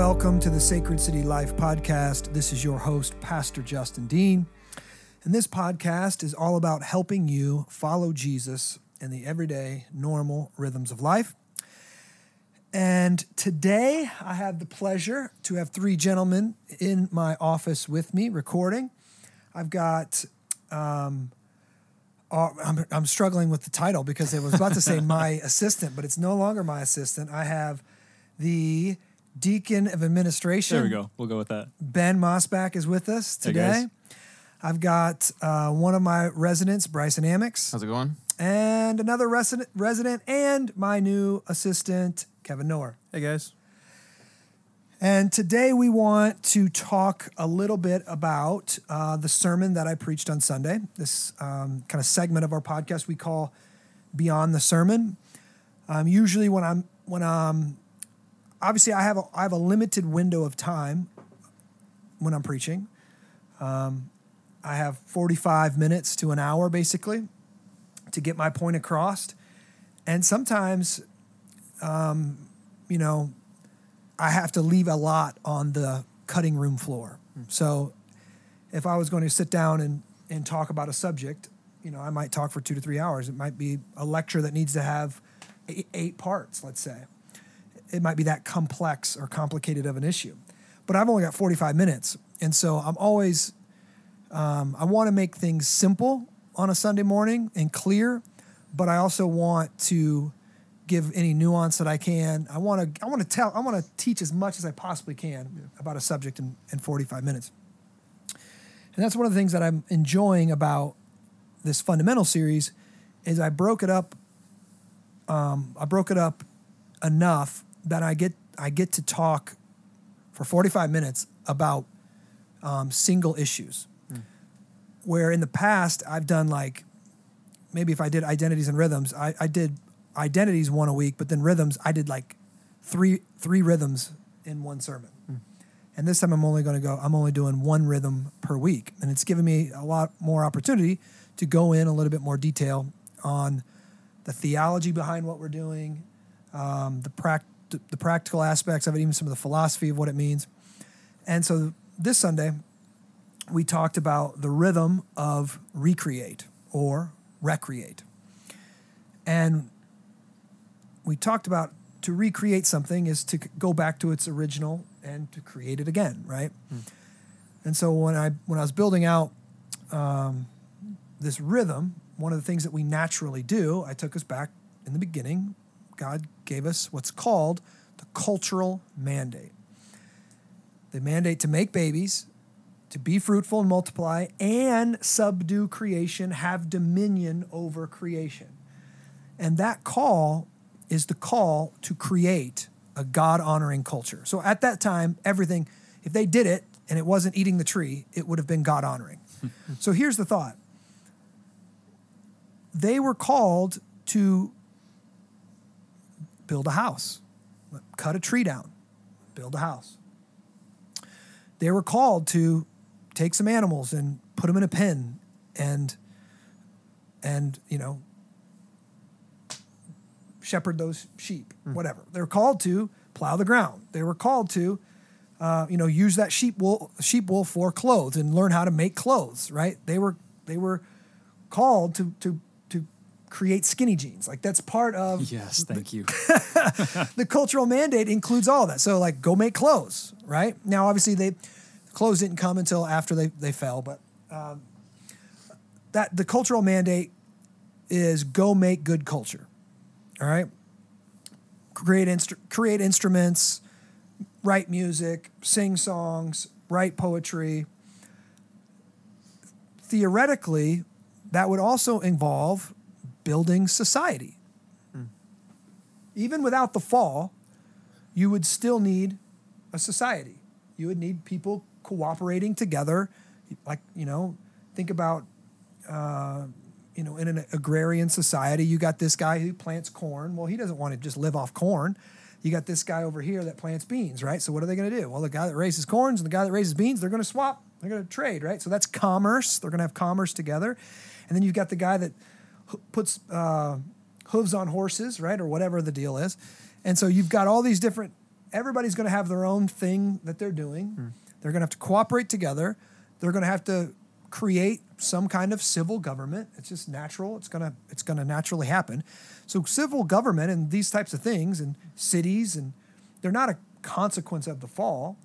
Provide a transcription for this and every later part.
Welcome to the Sacred City Life podcast. This is your host, Pastor Justin Dean. And this podcast is all about helping you follow Jesus in the everyday, normal rhythms of life. And today I have the pleasure to have three gentlemen in my office with me recording. I've got, um, uh, I'm, I'm struggling with the title because I was about to say my assistant, but it's no longer my assistant. I have the deacon of administration. There we go. We'll go with that. Ben Mossback is with us Hey, today. guys. I've got uh, one of my residents, Bryson Amix, How's it going? and another resident, resident and my new assistant, Kevin Noor. Hey guys. And today we want to talk a little bit about uh, the sermon that I preached on Sunday. This um, kind of segment of our podcast we call Beyond the Sermon. Um, usually, when I'm when I'm obviously I have a, I have a limited window of time when I'm preaching. Um, I have 45 minutes to an hour basically to get my point across, and sometimes, um, you know, I have to leave a lot on the cutting room floor. So if I was going to sit down and, and talk about a subject, you know, I might talk for two to three hours. It might be a lecture that needs to have eight, eight parts, let's say. It might be that complex or complicated of an issue. But I've only got 45 minutes. And so I'm always, um, I want to make things simple on a Sunday morning and clear, but I also want to give any nuance that I can. I want to I want to tell I want to teach as much as I possibly can about a subject in, in 45 minutes. And that's one of the things that I'm enjoying about this fundamental series is I broke it up um, I broke it up enough that I get I get to talk for 45 minutes about um, single issues. Where in the past I've done like maybe if I did identities and rhythms, I, I did identities one a week, but then rhythms, I did like three three rhythms in one sermon. And this time I'm only going to go. I'm only doing one rhythm per week, and it's given me a lot more opportunity to go in a little bit more detail on the theology behind what we're doing, um, the prac- the practical aspects of it, even some of the philosophy of what it means. And so this Sunday, we talked about the rhythm of recreate or recreate. And we talked about to recreate something is to go back to its original and to create it again, right? And so when I when I was building out um, this rhythm, one of the things that we naturally do, I took us back in the beginning. God gave us what's called the cultural mandate. The mandate to make babies, to be fruitful and multiply, and subdue creation, have dominion over creation. And that call is the call to create a God honoring culture. So at that time, everything, if they did it and it wasn't eating the tree, it would have been God honoring. so here's the thought they were called to build a house, cut a tree down, build a house. They were called to take some animals and put them in a pen and and you know shepherd those sheep, whatever. They were called to plow the ground. They were called to, uh, you know, use that sheep wool sheep wool for clothes and learn how to make clothes. Right? They were they were called to to to create skinny jeans. Like that's part of Yes, thank you. the cultural mandate includes all that. So like go make clothes, right? Now obviously they clothes didn't come until after they, they fell, but um, that the cultural mandate is go make good culture. All right? Create instru- create instruments, write music, sing songs, write poetry. Theoretically, that would also involve building society even without the fall, you would still need a society. You would need people cooperating together. Like, you know, think about, uh, you know, in an agrarian society, you got this guy who plants corn. Well, he doesn't want to just live off corn. You got this guy over here that plants beans, right? So what are they going to do? Well, the guy that raises corns and the guy that raises beans, they're going to swap. They're going to trade, right? So that's commerce. They're going to have commerce together. And then you've got the guy that puts uh, hooves on horses, right, or whatever the deal is. And so you've got all these different everybody's going to have their own thing that they're doing. They're going to have to cooperate together. They're going to have to create some kind of civil government. It's just natural. It's going to it's going to naturally happen. So civil government and these types of things and cities and they're not a consequence of the fall.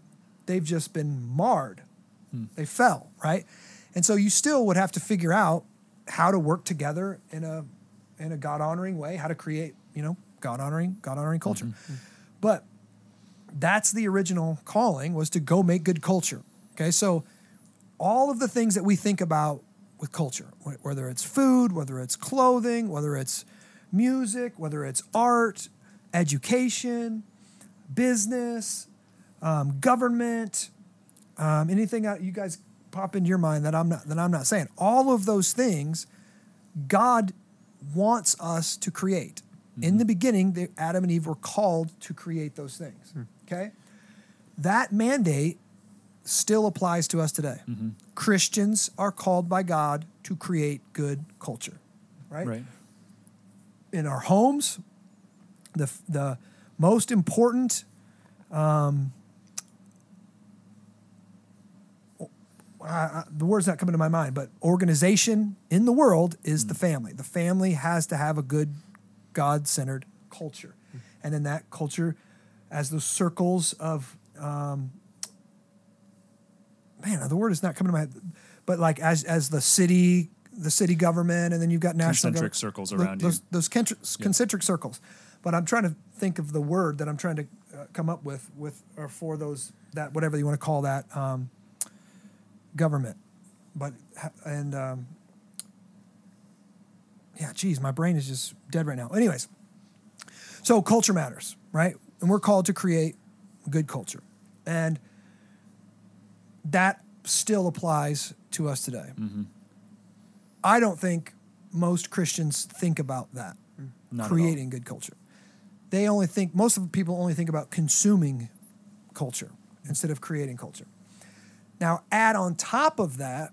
They've just been marred. They fell, right? And so you still would have to figure out how to work together in a in a God honoring way, how to create, you know, God honoring, God honoring culture. But that's the original calling was to go make good culture. Okay, so all of the things that we think about with culture, whether it's food, whether it's clothing, whether it's music, whether it's art, education, business, um, government, um, anything out you guys pop into your mind that I'm not that I'm not saying. All of those things, God wants us to create. In mm-hmm. the beginning, the, Adam and Eve were called to create those things. Hmm. Okay, that mandate still applies to us today. Mm-hmm. Christians are called by God to create good culture, right? Right. In our homes, the the most important um, The word's not coming to my mind, but organization in the world is the family. The family has to have a good God centered culture. And in that culture, as those circles of, um, man, the word is not coming to my head, but like as, as the city, the city government, and then you've got national Concentric gov- circles around you. those, Those contri- concentric circles. But I'm trying to think of the word that I'm trying to uh, come up with, with or for those that whatever you want to call that um, government. But and um, yeah, geez, my brain is just dead right now. Anyways, so culture matters, right? And we're called to create good culture, and that still applies to us today. I don't think most Christians think about that Not creating good culture. They only think most of the people only think about consuming culture instead of creating culture. Now, add on top of that,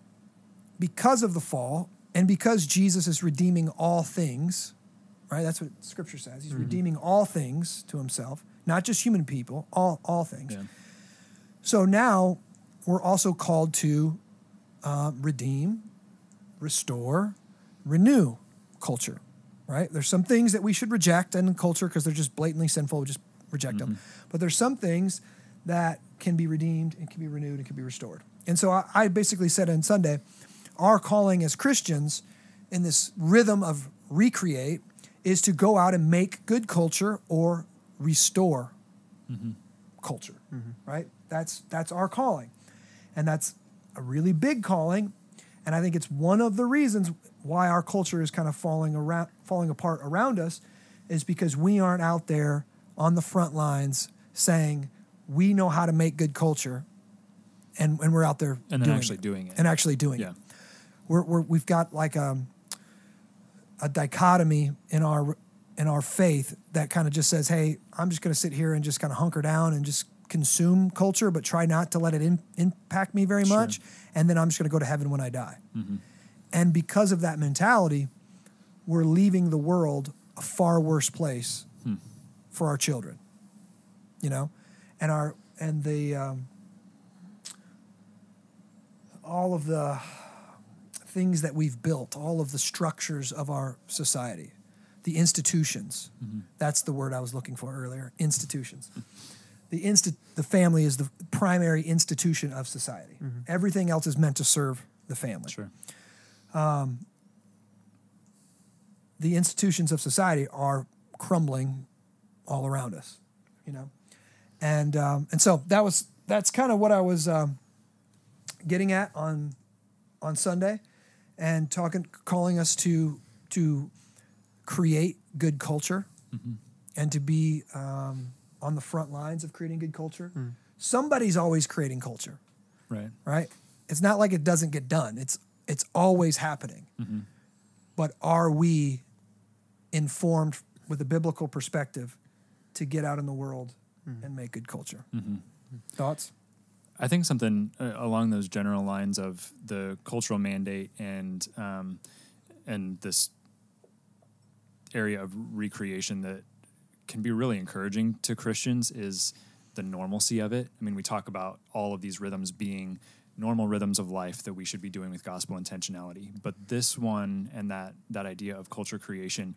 because of the fall and because Jesus is redeeming all things, right? That's what Scripture says. He's redeeming all things to Himself, not just human people, all all things. Yeah. So now we're also called to uh, redeem, restore, renew culture, right? There's some things that we should reject in culture because they're just blatantly sinful. We just reject them. But there's some things that can be redeemed and can be renewed and can be restored. And so I, I basically said on Sunday, our calling as Christians in this rhythm of recreate is to go out and make good culture or restore mm-hmm. culture, mm-hmm. right? That's that's our calling, and that's a really big calling, and I think it's one of the reasons why our culture is kind of falling around, falling apart around us, is because we aren't out there on the front lines saying we know how to make good culture, and and we're out there And then doing actually it. doing it. and actually doing Yeah. it. We're, we're we've got like um, a dichotomy in our in our faith that kind of just says, "Hey, I'm just going to sit here and just kind of hunker down and just consume culture, but try not to let it in, impact me very Sure. much, and then I'm just going to go to heaven when I die." And because of that mentality, we're leaving the world a far worse place for our children. You know, and our and the um, all of the things that we've built, all of the structures of our society, the institutions. Mm-hmm. That's the word I was looking for earlier. Institutions. The insti- the family is the primary institution of society. Mm-hmm. Everything else is meant to serve the family. Sure. Um, the institutions of society are crumbling all around us, you know, and um, and so that was that's kind of what I was um, getting at on on Sunday, and talking, calling us to to create good culture, and to be um, on the front lines of creating good culture. Somebody's always creating culture, Right. right? It's not like it doesn't get done. It's it's always happening. But are we informed with a biblical perspective to get out in the world and make good culture? Thoughts? I think something uh, along those general lines of the cultural mandate and um, and this area of recreation that can be really encouraging to Christians is the normalcy of it. I mean, we talk about all of these rhythms being normal rhythms of life that we should be doing with gospel intentionality, but this one and that that idea of culture creation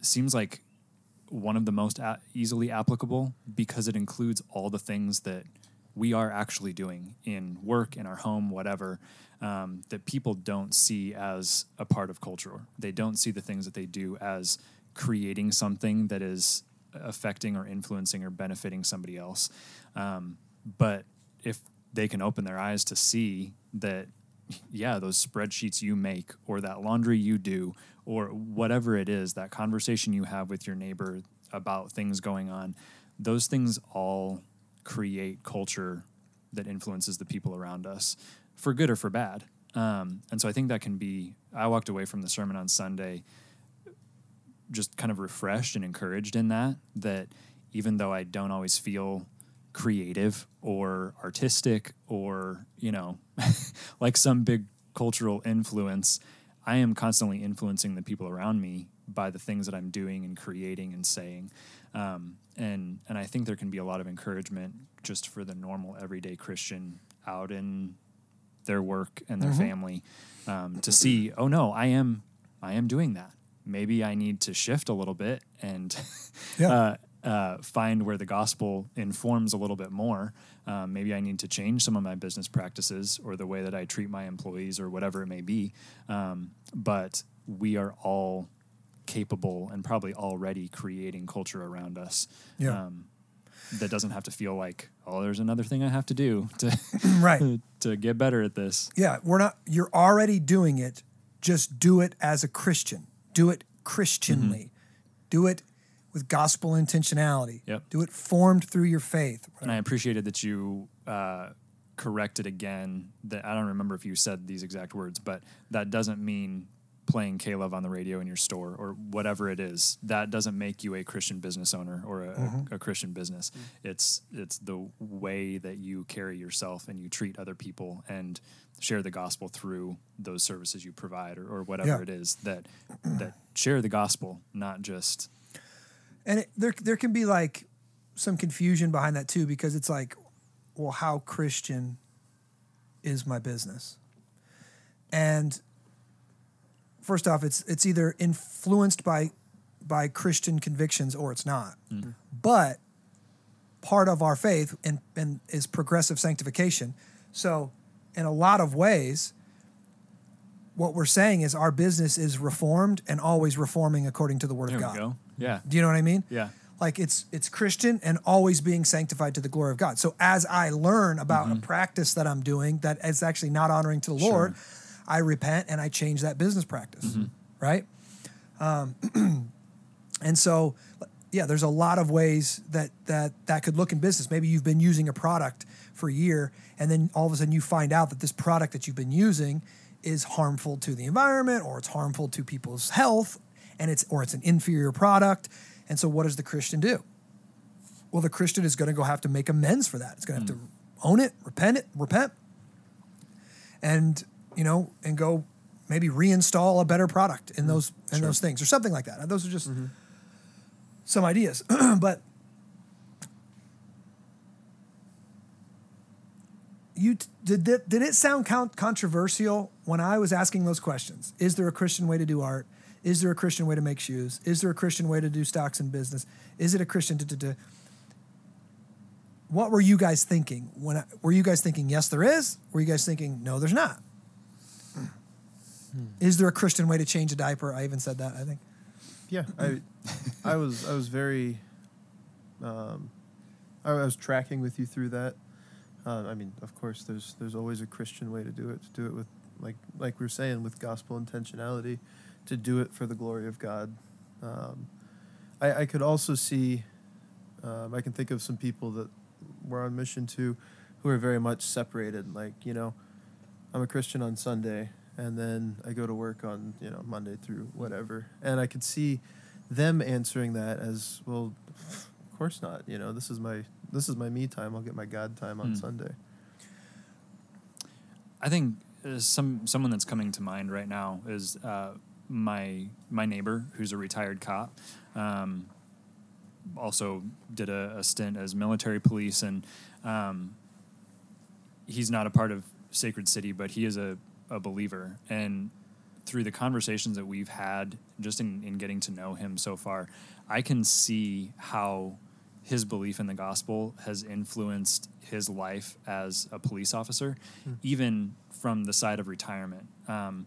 seems like one of the most a- easily applicable because it includes all the things that we are actually doing in work, in our home, whatever, um, that people don't see as a part of culture. They don't see the things that they do as creating something that is affecting or influencing or benefiting somebody else. Um, but if they can open their eyes to see that, yeah, those spreadsheets you make or that laundry you do or whatever it is, that conversation you have with your neighbor about things going on, those things all create culture that influences the people around us for good or for bad. Um, and so I think that can be, I walked away from the sermon on Sunday just kind of refreshed and encouraged in that, that even though I don't always feel creative or artistic or, you know, like some big cultural influence, I am constantly influencing the people around me by the things that I'm doing and creating and saying. Um, and and I think there can be a lot of encouragement just for the normal everyday Christian out in their work and their Mhm. family um, to see, oh no, I am I am doing that. Maybe I need to shift a little bit and Yeah. uh, uh, find where the gospel informs a little bit more. Um, maybe I need to change some of my business practices or the way that I treat my employees or whatever it may be. Um, but we are all capable and probably already creating culture around us. Yeah. Um, that doesn't have to feel like, oh, there's another thing I have to do to right. to get better at this. Yeah, we're not. You're already doing it. Just do it as a Christian. Do it Christianly. Do it with gospel intentionality. Yep. Do it formed through your faith. And I appreciated that you uh, corrected again that I don't remember if you said these exact words, but that doesn't mean playing K-Love on the radio in your store or whatever it is. That doesn't make you a Christian business owner or a, a, a Christian business. It's it's the way that you carry yourself and you treat other people and share the gospel through those services you provide or, or whatever Yeah. it is that that share the gospel, not just And it, there, there can be like some confusion behind that too, because it's like, well, how Christian is my business? And first off, it's it's either influenced by by Christian convictions or it's not. Mm-hmm. But part of our faith and, and is progressive sanctification. So, in a lot of ways, what we're saying is our business is reformed and always reforming according to the Word there of we God. go. Yeah. Do you know what I mean? Yeah. Like it's it's Christian and always being sanctified to the glory of God. So as I learn about a practice that I'm doing that is actually not honoring to the Lord, I repent and I change that business practice. Right? Um, and so yeah, there's a lot of ways that that that could look in business. Maybe you've been using a product for a year and then all of a sudden you find out that this product that you've been using is harmful to the environment or it's harmful to people's health and it's or it's an inferior product. And so what does the Christian do? Well, the Christian is going to go have to make amends for that. It's going to have to hmm. own it, repent it, repent, and you know, and go maybe reinstall a better product in hmm. those in those things or something like that. Those are just mm-hmm. some ideas, but you did that, did it sound con- controversial when I was asking those questions? Is there a Christian way to do art? Is there a Christian way to make shoes? Is there a Christian way to do stocks and business? Is it a Christian? to to What were you guys thinking? When I, were you guys thinking yes, there is? Were you guys thinking no, there's not? Is there a Christian way to change a diaper? I even said that. I think. Yeah, I, I was I was very, um, I was tracking with you through that. Uh, I mean, of course, there's there's always a Christian way to do it. To do it with like like we're saying with gospel intentionality, to do it for the glory of God. Um, I, I could also see, um, I can think of some people that we're on mission to, who are very much separated. Like you know, I'm a Christian on Sunday, and then I go to work on you know Monday through whatever, and I could see them answering that as well. Of course not. You know, this is my this is my me time. I'll get my God time on Hmm. Sunday. I think uh, some someone that's coming to mind right now is uh, my my neighbor who's a retired cop. Um, also did a, a stint as military police, and um, he's not a part of Sacred City, but he is a, a believer. And through the conversations that we've had, just in, in getting to know him so far, I can see how his belief in the gospel has influenced his life as a police officer, even from the side of retirement. Um,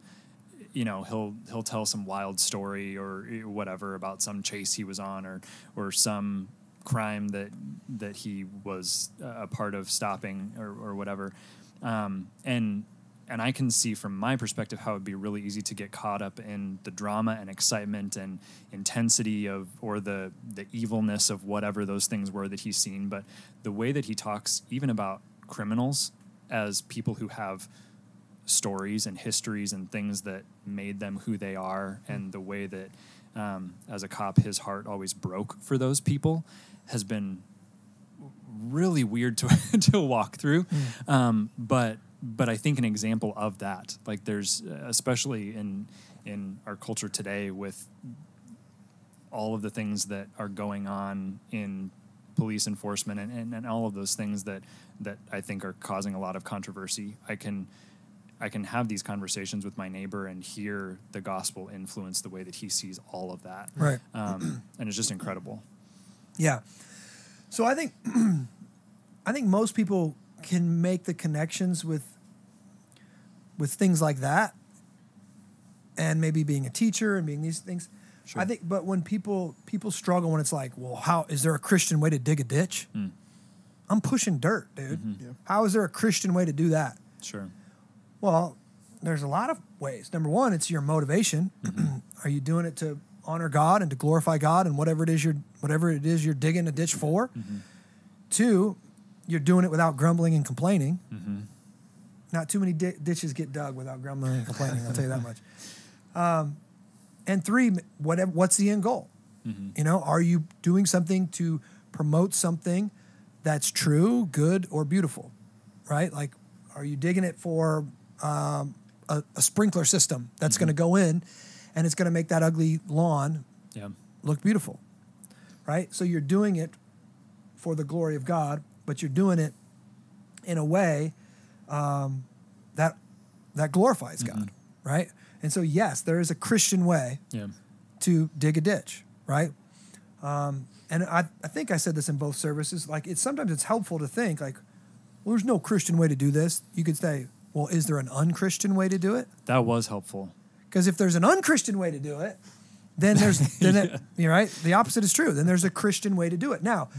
you know, he'll he'll tell some wild story or whatever about some chase he was on, or or some crime that that he was a part of stopping, or or whatever. Um, and and I can see from my perspective how it'd be really easy to get caught up in the drama and excitement and intensity of or the the evilness of whatever those things were that he's seen. But the way that he talks, even about criminals as people who have stories and histories and things that made them who they are, and the way that um, as a cop his heart always broke for those people has been really weird to to walk through. Um, but but I think an example of that, like there's uh, especially in in our culture today with all of the things that are going on in police enforcement and, and, and all of those things that that I think are causing a lot of controversy. I can I can have these conversations with my neighbor and hear the gospel influence the way that he sees all of that. Right. Um, and it's just incredible. Yeah. So I think I think most people can make the connections with with things like that and maybe being a teacher and being these things. Sure. I think but when people people struggle when it's like, well, how is there a Christian way to dig a ditch? Mm. I'm pushing dirt, dude. Mm-hmm. Yeah. How is there a Christian way to do that? Sure. Well, there's a lot of ways. Number one, it's your motivation. Mm-hmm. Are you doing it to honor God and to glorify God and whatever it is you're whatever it is you're digging a ditch for? Mm-hmm. Two, you're doing it without grumbling and complaining. Mm-hmm. Not too many di- ditches get dug without grumbling and complaining. I'll tell you that much. Um, and three, whatever. What's the end goal? Mm-hmm. You know, are you doing something to promote something that's true, good, or beautiful? Right? Like, are you digging it for um, a, a sprinkler system that's going to go in and it's going to make that ugly lawn Yeah. look beautiful? Right? So you're doing it for the glory of God, but you're doing it in a way um, that that glorifies God, right? And so, yes, there is a Christian way Yeah. to dig a ditch, right? Um, and I, I think I said this in both services. Like, it's sometimes it's helpful to think like, well, there's no Christian way to do this. You could say, well, is there an unchristian way to do it? That was helpful. Because if there's an unchristian way to do it, then there's then it, you're right. The opposite is true. Then there's a Christian way to do it. Now,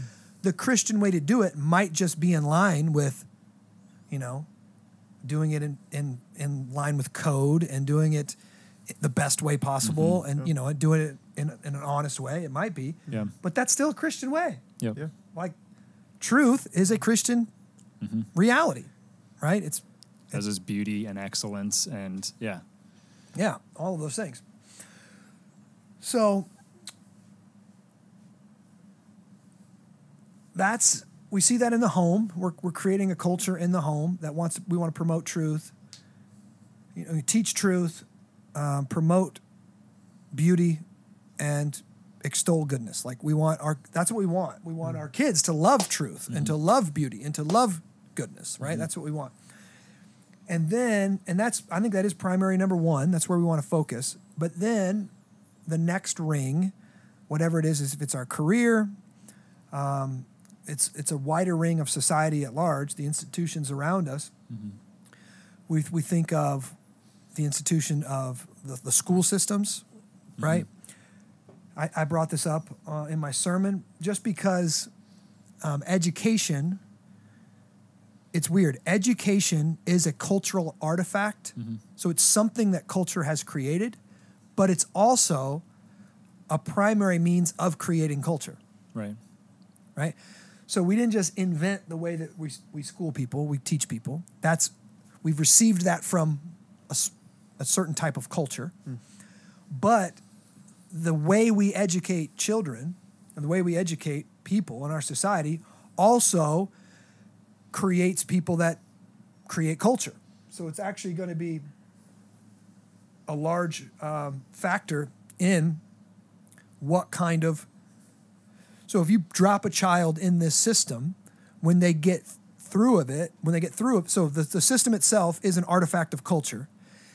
the Christian way to do it might just be in line with, you know, doing it in in, in line with code and doing it the best way possible, mm-hmm. and you know, doing it in, in an honest way. It might be, Yeah. but that's still a Christian way. Yep. Yeah. Like, truth is a Christian mm-hmm. reality, right? It's As is beauty and excellence and yeah. Yeah, all of those things. So that's we see that in the home. We're, we're creating a culture in the home that wants we want to promote truth. You know, teach truth, um, promote beauty, and extol goodness. Like we want our that's what we want. We want our kids to love truth and to love beauty and to love goodness. Right? That's what we want and then and that's i think that is primary number one that's where we want to focus but then the next ring whatever it is is if it's our career um, it's it's a wider ring of society at large the institutions around us we, we think of the institution of the, the school systems right I, I brought this up uh, in my sermon just because um, education it's weird. Education is a cultural artifact. So it's something that culture has created, but it's also a primary means of creating culture, Right. right? So we didn't just invent the way that we, we school people, we teach people. That's we've received that from a certain type of culture. But the way we educate children and the way we educate people in our society also creates people that create culture. So it's actually going to be a large um, factor in what kind of So if you drop a child in this system, when they get through of it, when they get through it, so the, the system itself is an artifact of culture.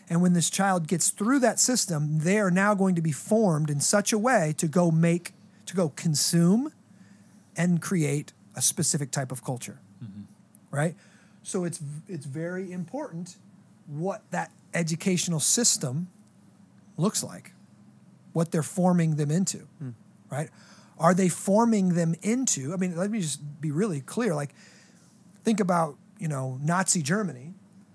And when this child gets through that system, they are now going to be formed in such a way to go make, to go consume and create a specific type of culture. Mm-hmm. Right? So it's it's very important what that educational system looks like, what they're forming them into, hmm. right? Are they forming them into? I mean, let me just be really clear. Like, think about you know Nazi Germany.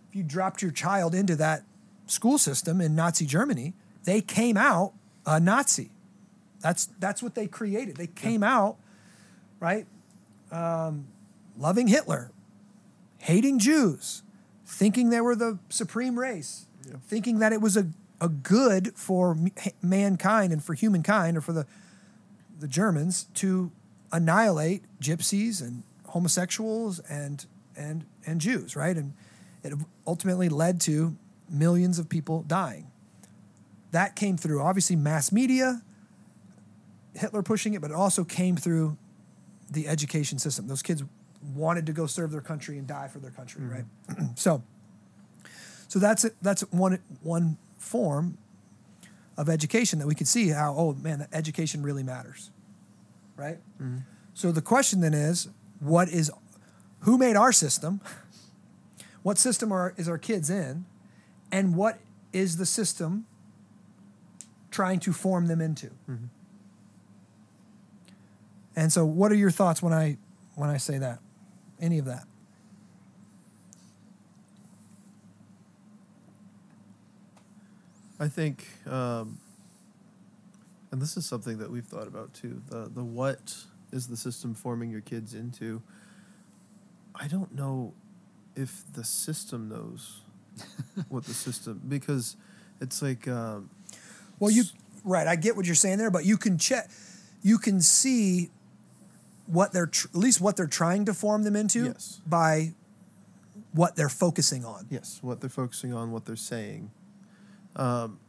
If you dropped your child into that school system in Nazi Germany, they came out a Nazi. That's that's what they created. They came out, right? Um, loving Hitler, hating Jews, thinking they were the supreme race, thinking that it was a, a good for m- mankind and for humankind or for the the Germans to annihilate gypsies and homosexuals and and and Jews, right? And it ultimately led to millions of people dying. That came through obviously mass media, Hitler pushing it, but it also came through the education system. Those kids wanted to go serve their country and die for their country, mm-hmm. right? so, so that's it. That's one one form of education that we can see how oh man, that education really matters, right? Mm-hmm. So the question then is, what is, who made our system? What system are is our kids in, and what is the system trying to form them into? Mm-hmm. And so, what are your thoughts when I when I say that? Any of that? I think, um, and this is something that we've thought about too. The the what is the system forming your kids into? I don't know if the system knows what the system because it's like um, Well, you right. I get what you're saying there, but you can check. You can see what they're tr- at least what they're trying to form them into Yes. by what they're focusing on. yes, what they're focusing on, what they're saying, um,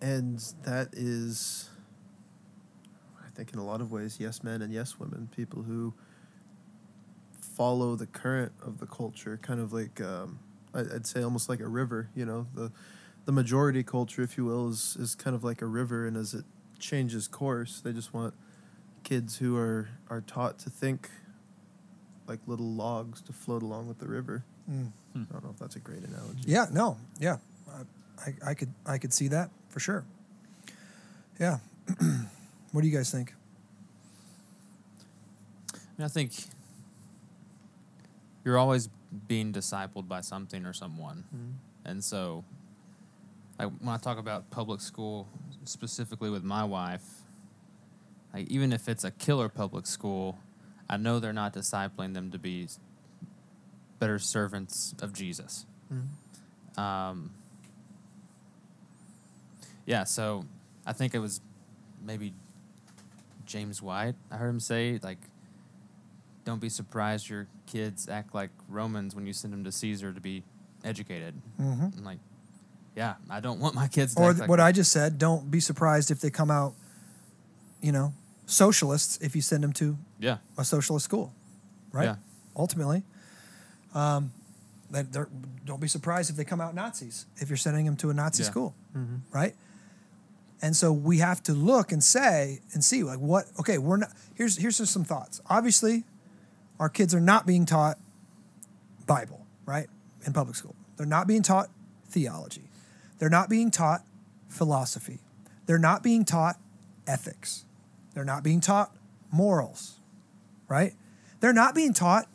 and that is, I think, in a lot of ways, yes men and yes women, people who follow the current of the culture, kind of like um, I'd say almost like a river. You know, the the majority culture, if you will, is is kind of like a river, and as it changes course, they just want kids who are are taught to think like little logs to float along with the river. Mm. I don't know if that's a great analogy. Yeah. No. Yeah. I, I, I could I could see that for sure. Yeah. what do you guys think? And I think you're always being discipled by something or someone. And so, like when I talk about public school, specifically with my wife, like even if it's a killer public school, I know they're not discipling them to be better servants of Jesus. Um, yeah, so I think it was maybe James White. I heard him say like, "Don't be surprised your kids act like Romans when you send them to Caesar to be educated." Mm-hmm. I'm like, yeah, I don't want my kids to Or act like what I just said. Don't be surprised if they come out, you know, socialists if you send them to yeah, a socialist school, right? Yeah. Ultimately, um, that they're, don't be surprised if they come out Nazis if you're sending them to a Nazi Yeah. school, right? And so we have to look and say and see like what. Okay, we're not. Here's here's just some thoughts. Obviously, our kids are not being taught Bible, right? In public school, they're not being taught theology. They're not being taught philosophy. They're not being taught ethics. They're not being taught morals, right? They're not being taught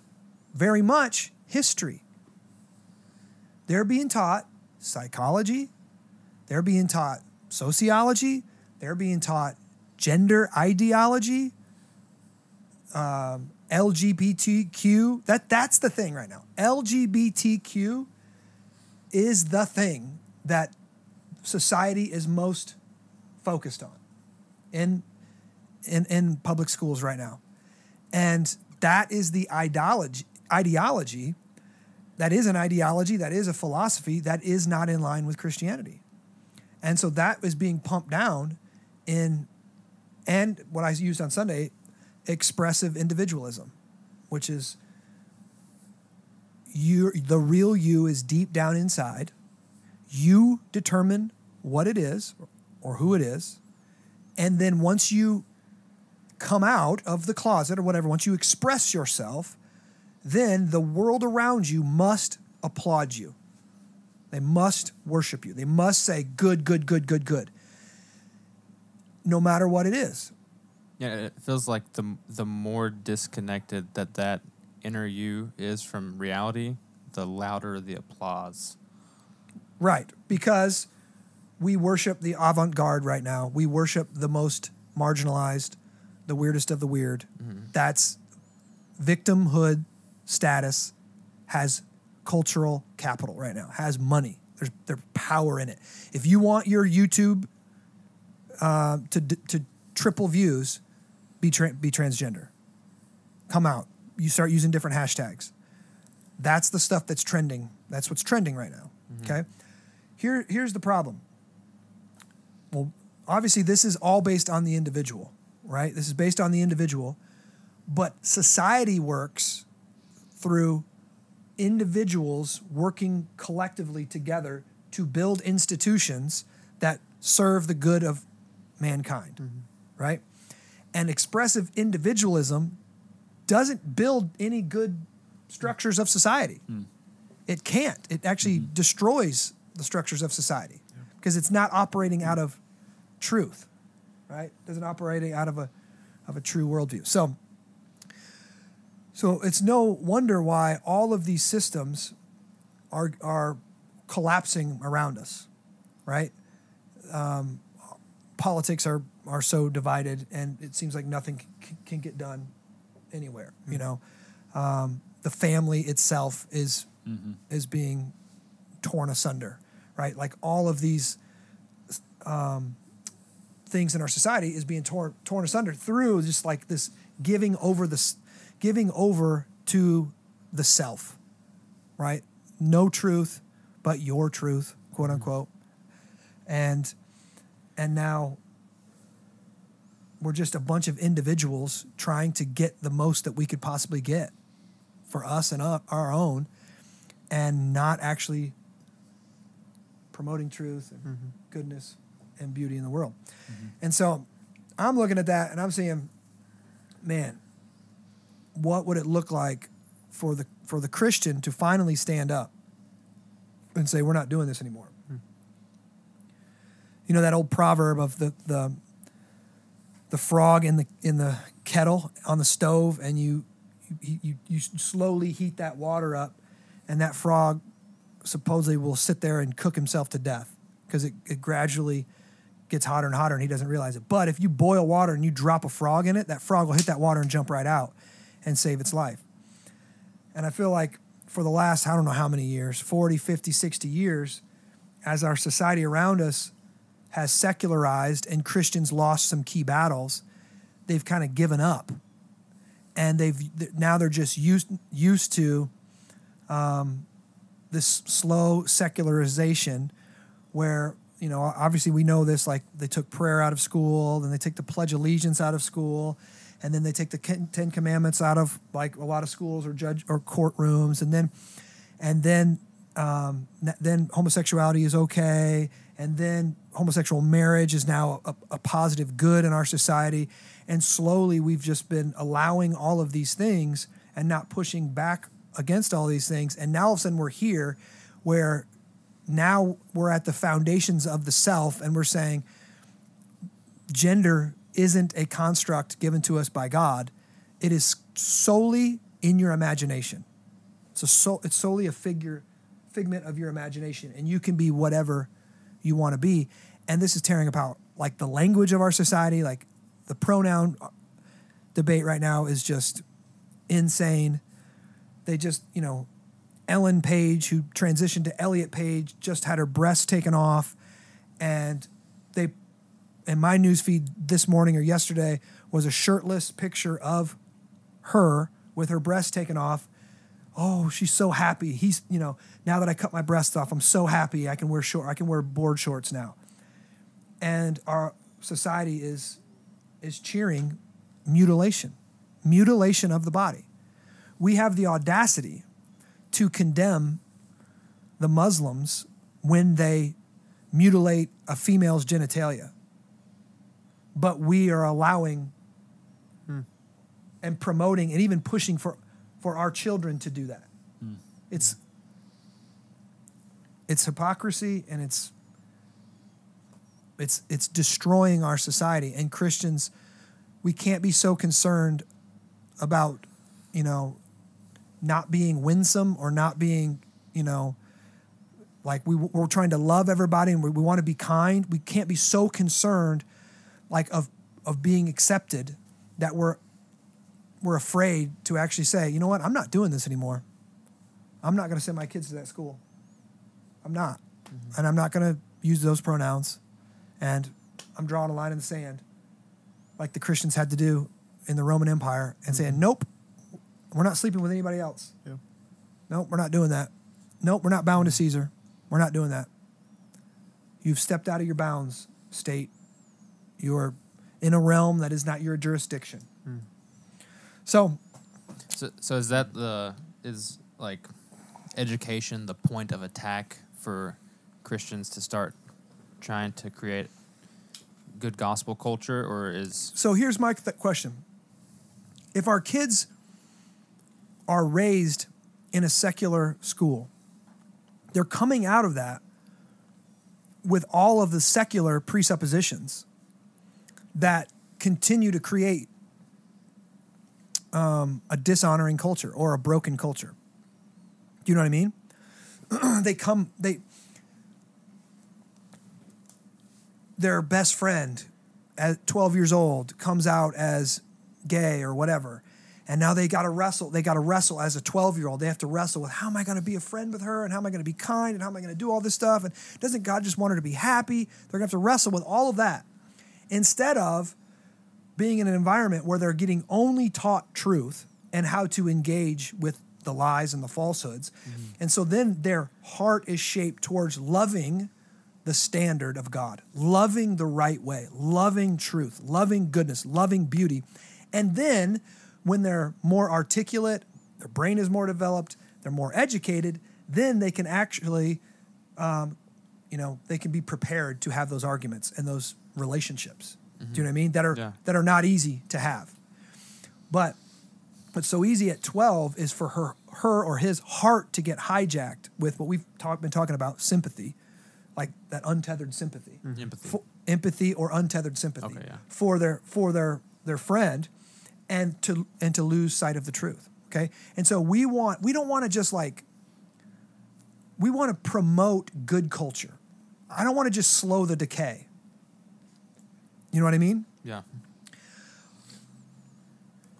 very much history. They're being taught psychology. They're being taught sociology. They're being taught gender ideology, um, LGBTQ. That, that's the thing right now. LGBTQ is the thing that society is most focused on in, in, in public schools right now. And that is the ideology, ideology that is an ideology, that is a philosophy that is not in line with Christianity. And so that is being pumped down in and what I used on Sunday, expressive individualism, which is you the real you is deep down inside. You determine what it is or who it is. And then once you come out of the closet or whatever, once you express yourself, then the world around you must applaud you. They must worship you. They must say, good, good, good, good, good. No matter what it is. Yeah, it feels like the the more disconnected that that inner you is from reality, the louder the applause. Right. Because we worship the avant garde right now. We worship the most marginalized, the weirdest of the weird. Mm-hmm. That's victimhood status has cultural capital right now, has money. There's there's power in it. If you want your YouTube uh, to to triple views, be tra- be transgender. Come out. You start using different hashtags. That's the stuff that's trending. That's what's trending right now. Okay. Here here's the problem. Well, obviously this is all based on the individual, right? This is based on the individual, but society works through individuals working collectively together to build institutions that serve the good of mankind, mm-hmm. right? And expressive individualism doesn't build any good structures of society. Mm. It can't. It actually mm-hmm. destroys the structures of society because it's not operating out of truth, right? Doesn't operating out of a of a true worldview. So, so it's no wonder why all of these systems are are collapsing around us, right? Um, politics are are so divided, and it seems like nothing c- can get done anywhere. You know, um, the family itself is is being torn asunder, right? Like all of these um, things in our society is being torn torn asunder through just like this giving over this giving over to the self, right? No truth but your truth, quote unquote. And and now we're just a bunch of individuals trying to get the most that we could possibly get for us and our own and not actually promoting truth and mm-hmm. goodness and beauty in the world. Mm-hmm. And so I'm looking at that and I'm saying, man, what would it look like for the for the Christian to finally stand up and say, we're not doing this anymore? Hmm. You know that old proverb of the the the frog in the in the kettle on the stove, and you you you, you slowly heat that water up, and that frog supposedly will sit there and cook himself to death because it, it gradually gets hotter and hotter and he doesn't realize it. But if you boil water and you drop a frog in it, that frog will hit that water and jump right out and save its life. And I feel like for the last, I don't know how many years 40, 50, 60 years as our society around us has secularized and Christians lost some key battles, they've kind of given up. And they've now they're just used used to um, this slow secularization where you know obviously we know this like they took prayer out of school then they took the pledge of allegiance out of school and then they take the 10 commandments out of like a lot of schools or judge or courtrooms and then and then um, then homosexuality is okay and then homosexual marriage is now a, a positive good in our society and slowly we've just been allowing all of these things and not pushing back against all these things and now all of a sudden we're here where now we're at the foundations of the self and we're saying gender isn't a construct given to us by God. It is solely in your imagination. It's a so, it's solely a figure figment of your imagination and you can be whatever you want to be. And this is tearing apart like the language of our society, like the pronoun debate right now is just insane. They just, you know, Ellen Page, who transitioned to Elliot Page, just had her breasts taken off, and in my newsfeed this morning or yesterday, was a shirtless picture of her with her breasts taken off. Oh, she's so happy. He's, you know, now that I cut my breasts off, I'm so happy. I can wear short. I can wear board shorts now. And our society is is cheering mutilation, mutilation of the body. We have the audacity to condemn the Muslims when they mutilate a female's genitalia. But we are allowing hmm. and promoting and even pushing for, for our children to do that. Hmm. It's it's hypocrisy and it's it's it's destroying our society. And Christians we can't be so concerned about you know not being winsome or not being you know like we, we're trying to love everybody and we, we want to be kind. We can't be so concerned like of of being accepted that we're we're afraid to actually say you know what? I'm not doing this anymore. I'm not going to send my kids to that school. I'm not. Mm-hmm. And i'm not going to use those pronouns. And i'm drawing a line in the sand like the christians had to do in the roman empire and mm-hmm. saying nope. We're not sleeping with anybody else. Yeah. nope we're not doing that. Nope we're not bowing to mm-hmm. caesar. We're not doing that. You've stepped out of your bounds state you're in a realm that is not your jurisdiction so So, so is that the is like education the point of attack for Christians to start trying to create good gospel culture, or is So here's my th- question. If our kids are raised in a secular school, they're coming out of that with all of the secular presuppositions that continue to create um, a dishonoring culture or a broken culture. Do you know what I mean? they come, they, their best friend at 12 years old comes out as gay or whatever and now they got to wrestle they got to wrestle as a 12 year old they have to wrestle with how am i going to be a friend with her? And how am i going to be kind? And how am i going to do all this stuff? And doesn't god just want her to be happy? They're going to have to wrestle with all of that instead of being in an environment where they're getting only taught truth and how to engage with the lies and the falsehoods and so then their heart is shaped towards loving the standard of God, loving the right way, loving truth, loving goodness, loving beauty. And then when they're more articulate, their brain is more developed, they're more educated, then they can actually, um, you know, they can be prepared to have those arguments and those relationships. Do you know mm-hmm. what I mean? That are Yeah. that are not easy to have. But what's so easy at 12 is for her her or his heart to get hijacked with what we've talk, been talking about sympathy like that untethered sympathy mm-hmm. empathy? for, empathy or untethered sympathy Okay, yeah. for their for their their friend and to and to lose sight of the truth okay and so we want we don't want to just like we want to promote good culture i don't want to just slow the decay you know what i mean yeah,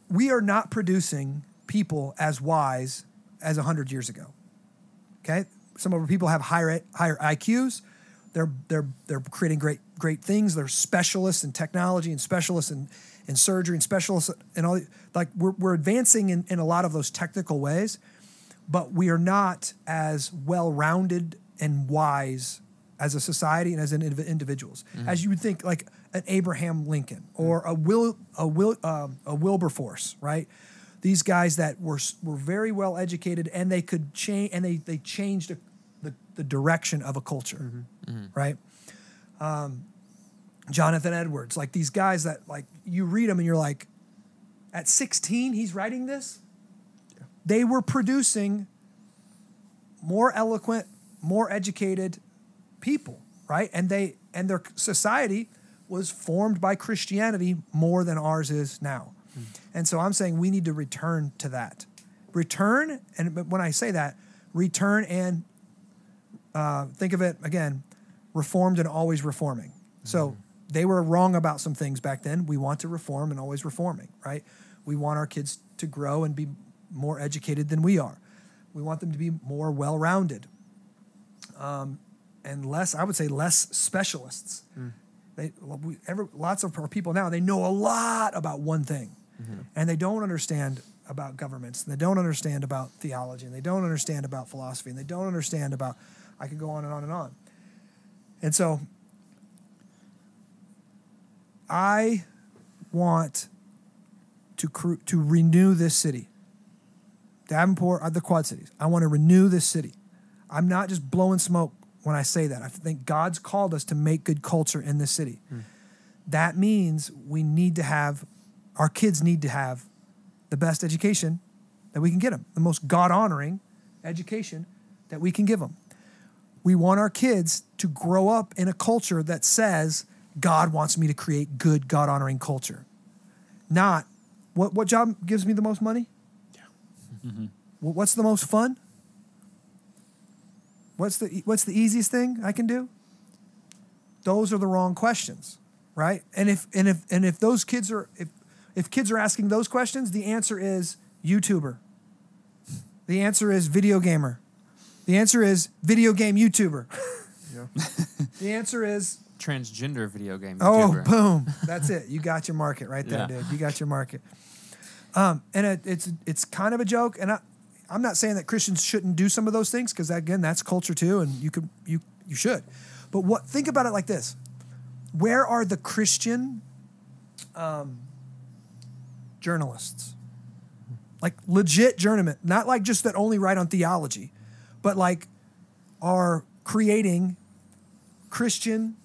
we are not producing people as wise as 100 years ago. Okay? Some of our people have higher higher IQs. They're they're they're creating great great things. They're specialists in technology and specialists in, in surgery and specialists and all like we're we're advancing in, in a lot of those technical ways, but we are not as well-rounded and wise as a society and as an indiv- individuals as you would think like an Abraham Lincoln or a Will a Will um, a Wilberforce, right? These guys that were were very well educated and they could change and they they changed the, the, the direction of a culture, right? Um, Jonathan Edwards, like these guys that like you read them and you're like, at 16 he's writing this. They were producing more eloquent, more educated people, right? And they and their society was formed by Christianity more than ours is now. And so I'm saying we need to return to that. Return, and when I say that, return and uh, think of it again, reformed and always reforming. So they were wrong about some things back then. We want to reform and always reforming, right? We want our kids to grow and be more educated than we are. We want them to be more well rounded um, and less, I would say, less specialists. They, we, every, lots of our people now, they know a lot about one thing and they don't understand about governments and they don't understand about theology and they don't understand about philosophy and they don't understand about, I could go on and on and on. And so I want to to renew this city. Davenport, uh, the Quad Cities. I want to renew this city. I'm not just blowing smoke when I say that. I think God's called us to make good culture in this city. Hmm. That means we need to have, our kids need to have the best education that we can get them, the most God honoring education that we can give them. We want our kids to grow up in a culture that says, God wants me to create good, God honoring culture. Not what, what job gives me the most money? Wh- What's the most fun? What's the what's the easiest thing I can do? Those are the wrong questions, right? And if and if and if those kids are if if kids are asking those questions, the answer is YouTuber. The answer is video gamer. The answer is video game YouTuber. Yeah. The answer is Transgender video game. YouTuber. Oh, boom! That's it. You got your market right there, Yeah. dude. You got your market. Um, and it, it's it's kind of a joke, and I, I'm not saying that Christians shouldn't do some of those things because again, that's culture too, and you could you you should. But what? Think about it like this: Where are the Christian um, journalists? Like legit journalism, not like just that only write on theology, but like are creating Christian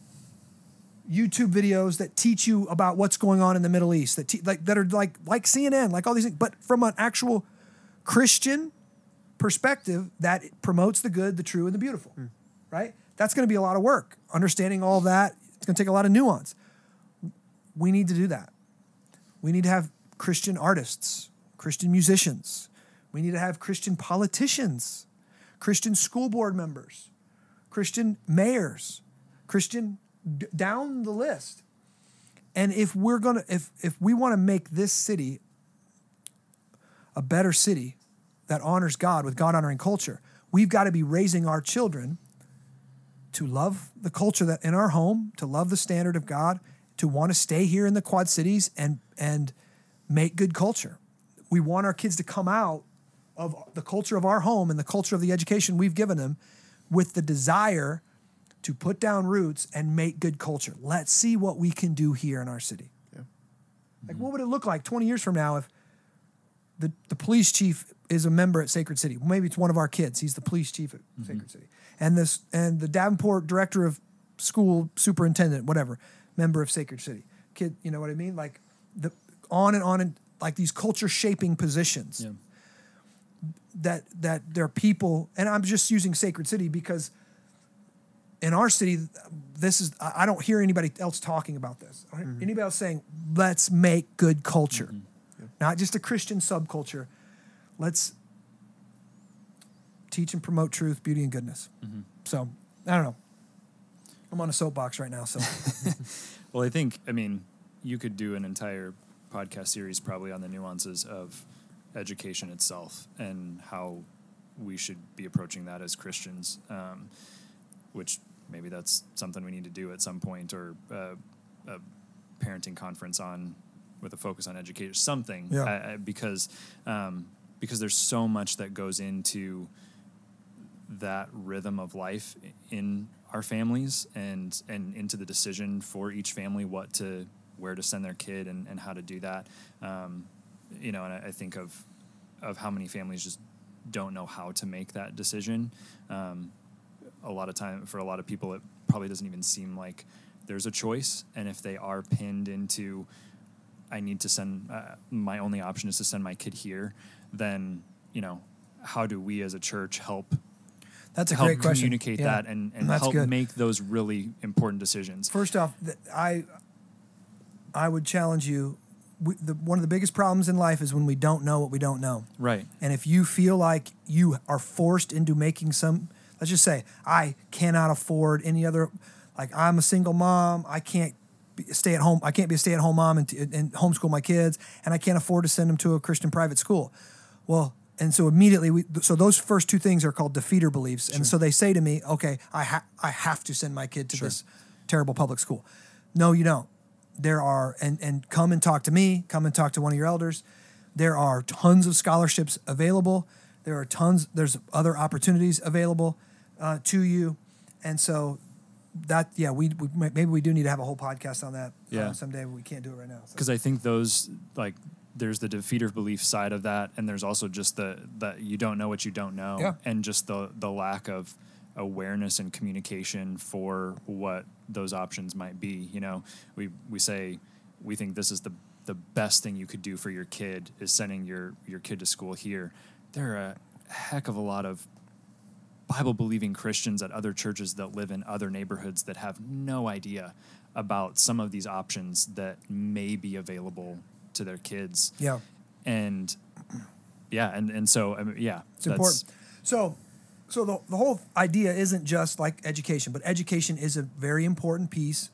YouTube videos that teach you about what's going on in the Middle East that te- like that are like like CNN, like all these things, but from an actual Christian perspective that promotes the good, the true, and the beautiful. Right? That's going to be a lot of work. Understanding all that, it's going to take a lot of nuance. We need to do that. We need to have Christian artists, Christian musicians. We need to have Christian politicians, Christian school board members, Christian mayors, Christian d- down the list. And if we're going to if if we want to make this city a better city that honors God with God honoring culture, we've got to be raising our children to love the culture that in our home, to love the standard of God, to want to stay here in the Quad Cities and and make good culture. We want our kids to come out of the culture of our home and the culture of the education we've given them with the desire to put down roots and make good culture. Let's see what we can do here in our city. Yeah. Like what would it look like 20 years from now if the, the police chief is a member at Sacred City. Maybe it's one of our kids. He's the police chief at mm-hmm. Sacred City. And this and the Davenport director of school superintendent, whatever, member of Sacred City. Kid, you know what I mean? Like the on and on and like these culture shaping positions Yeah. that that there are people and I'm just using Sacred City because in our city this is I don't hear anybody else talking about this. Don't Anybody else saying let's make good culture. Mm-hmm. Not just a Christian subculture. Let's teach and promote truth, beauty and goodness. So, I don't know. I'm on a soapbox right now, so Well, I think, I mean, you could do an entire podcast series probably on the nuances of education itself and how we should be approaching that as Christians, um, which maybe that's something we need to do at some point or uh, a parenting conference on with a focus on education, something, Yeah. I- I- because um, because there's so much that goes into that rhythm of life in our families and and into the decision for each family what to where to send their kid and, and how to do that. Um, you know and I, I think of of how many families just don't know how to make that decision. Um, a lot of time for a lot of people it probably doesn't even seem like there's a choice. And if they are pinned into I need to send uh, my only option is to send my kid here then you know how do we as a church help that's a help great question. communicate Yeah. that and, and That's help good. make those really important decisions. First off, th- I I would challenge you. We, the, one of the biggest problems in life is when we don't know what we don't know. Right. And if you feel like you are forced into making some, let's just say, I cannot afford any other, like I'm a single mom, I can't stay at home, I can't be a stay at home mom and, and homeschool my kids, and I can't afford to send them to a Christian private school. Well, and so immediately we, so those first two things are called defeater beliefs. And so they say to me, okay, I, ha- I have to send my kid to this terrible public school. No, you don't there are and and come and talk to me come and talk to one of your elders there are tons of scholarships available there are tons there's other opportunities available uh, to you and so that yeah we, we maybe we do need to have a whole podcast on that. Yeah. uh, someday we can't do it right now. so. because I think those like there's the defeater belief side of that, and there's also just the that you don't know what you don't know, Yeah. and just the the lack of awareness and communication for what those options might be. You know, we we say we think this is the the best thing you could do for your kid is sending your your kid to school here. There are a heck of a lot of Bible believing Christians at other churches that live in other neighborhoods that have no idea about some of these options that may be available to their kids. yeah, And yeah, and, and so I mean, yeah, it's important. So so the the whole idea isn't just like education, but education is a very important piece.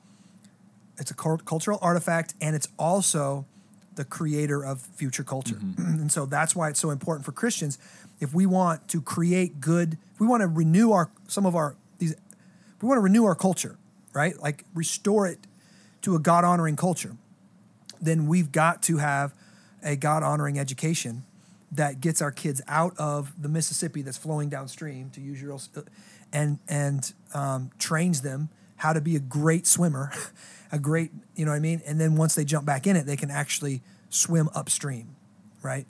It's a cultural artifact, and it's also the creator of future culture. Mm-hmm. and so that's why it's so important for Christians. If we want to create good, if we want to renew our some of our these, if we want to renew our culture, right? Like restore it to a God honoring culture, then we've got to have a God honoring education that gets our kids out of the Mississippi that's flowing downstream, to use your, and and um, trains them how to be a great swimmer, a great, you know what I mean. And then once they jump back in it, they can actually swim upstream, right?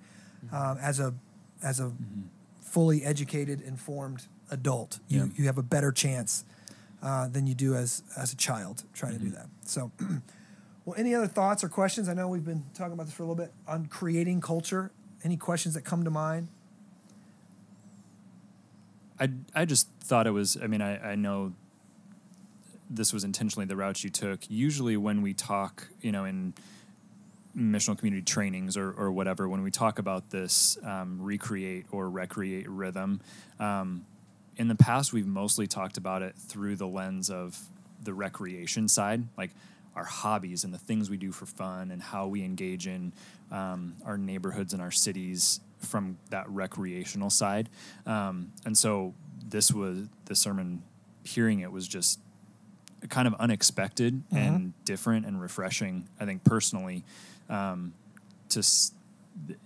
Um, as a as a fully educated, informed adult, you Yeah. you have a better chance uh, than you do as as a child trying to do Mm-hmm. that. So. Well, any other thoughts or questions? I know we've been talking about this for a little bit on creating culture. Any questions that come to mind? I, I just thought it was, I mean, I, I know this was intentionally the route you took. Usually, when we talk, you know, in missional community trainings or, or whatever, when we talk about this um, recreate or recreate rhythm, um, in the past, we've mostly talked about it through the lens of the recreation side, like our hobbies and the things we do for fun and how we engage in um, our neighborhoods and our cities from that recreational side. Um, and so this was the sermon, hearing it was just kind of unexpected and different and refreshing. I think personally, um, to s-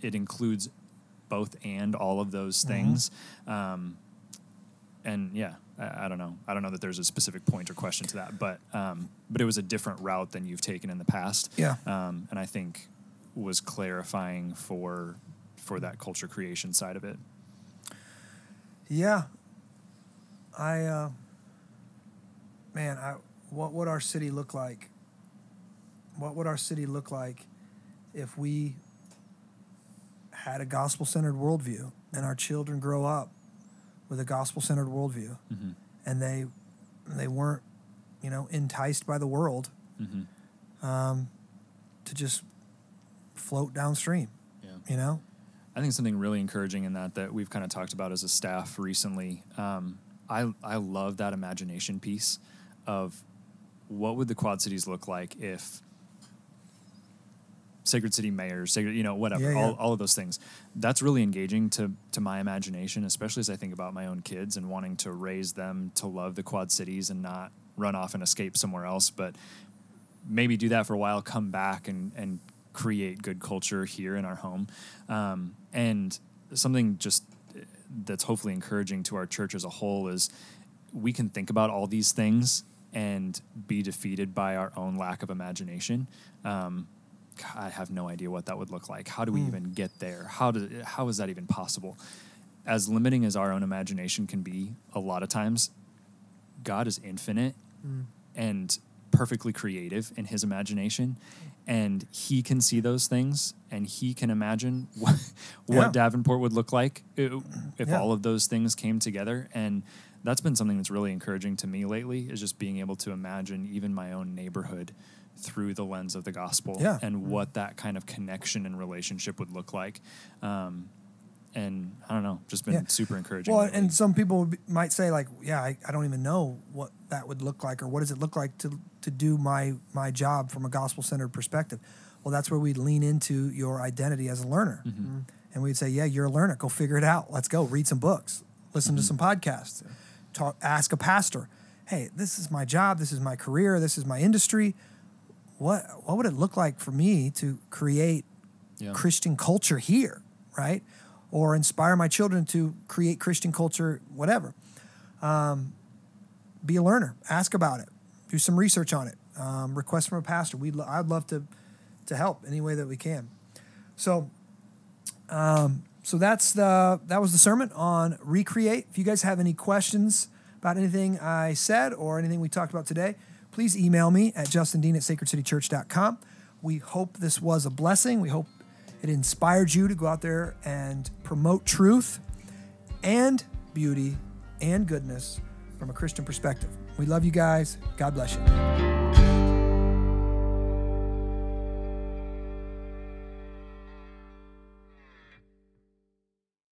it includes both and all of those things. Um, and yeah, I, I don't know. I don't know that there's a specific point or question to that, but um, but it was a different route than you've taken in the past. Yeah. Um, and I think was clarifying for for that culture creation side of it. Yeah. I, uh, man, I, what would our city look like? What would our city look like if we had a gospel centered worldview and our children grow up with a gospel centered worldview Mm-hmm. and they they weren't, you know, enticed by the world Mm-hmm. um, to just float downstream, Yeah. you know? I think something really encouraging in that that we've kind of talked about as a staff recently. Um, I I love that imagination piece of what would the Quad Cities look like if Sacred City mayors, sacred, you know, whatever, Yeah, yeah. all, all of those things. That's really engaging to to my imagination, especially as I think about my own kids and wanting to raise them to love the Quad Cities and not run off and escape somewhere else, but maybe do that for a while, come back and and create good culture here in our home, um, and something just that's hopefully encouraging to our church as a whole is we can think about all these things and be defeated by our own lack of imagination. Um, I have no idea what that would look like. How do we hmm. even get there? How do how is that even possible? As limiting as our own imagination can be, a lot of times, God is infinite hmm. and perfectly creative in his imagination and he can see those things and he can imagine what, what Yeah. davenport would look like uh, if Yeah. all of those things came together and that's been something that's really encouraging to me lately is just being able to imagine even my own neighborhood through the lens of the gospel Yeah. and what that kind of connection and relationship would look like um, and i don't know just been Yeah. super encouraging Well, lately. and some people would be- might say like, yeah, I, I don't even know what that would look like, or what does it look like to to do my my job from a gospel centered perspective. Well, that's where we'd lean into your identity as a learner, Mm-hmm. and we'd say, yeah, you're a learner. Go figure it out. Let's go. Read some books. Listen Mm-hmm. to some podcasts. Talk. Ask a pastor. Hey, this is my job. This is my career. This is my industry. What what would it look like for me to create Yeah. Christian culture here, right? Or inspire my children to create Christian culture, whatever. Um, be a learner. Ask about it. do some research on it. Um, request from a pastor. We'd lo- I'd love to to help any way that we can. So, um, so that's the that was the sermon on recreate. If you guys have any questions about anything I said or anything we talked about today, please email me at justindean at sacredcitychurch.com. We hope this was a blessing. We hope it inspired you to go out there and promote truth and beauty and goodness from a Christian perspective. We love you guys. God bless you.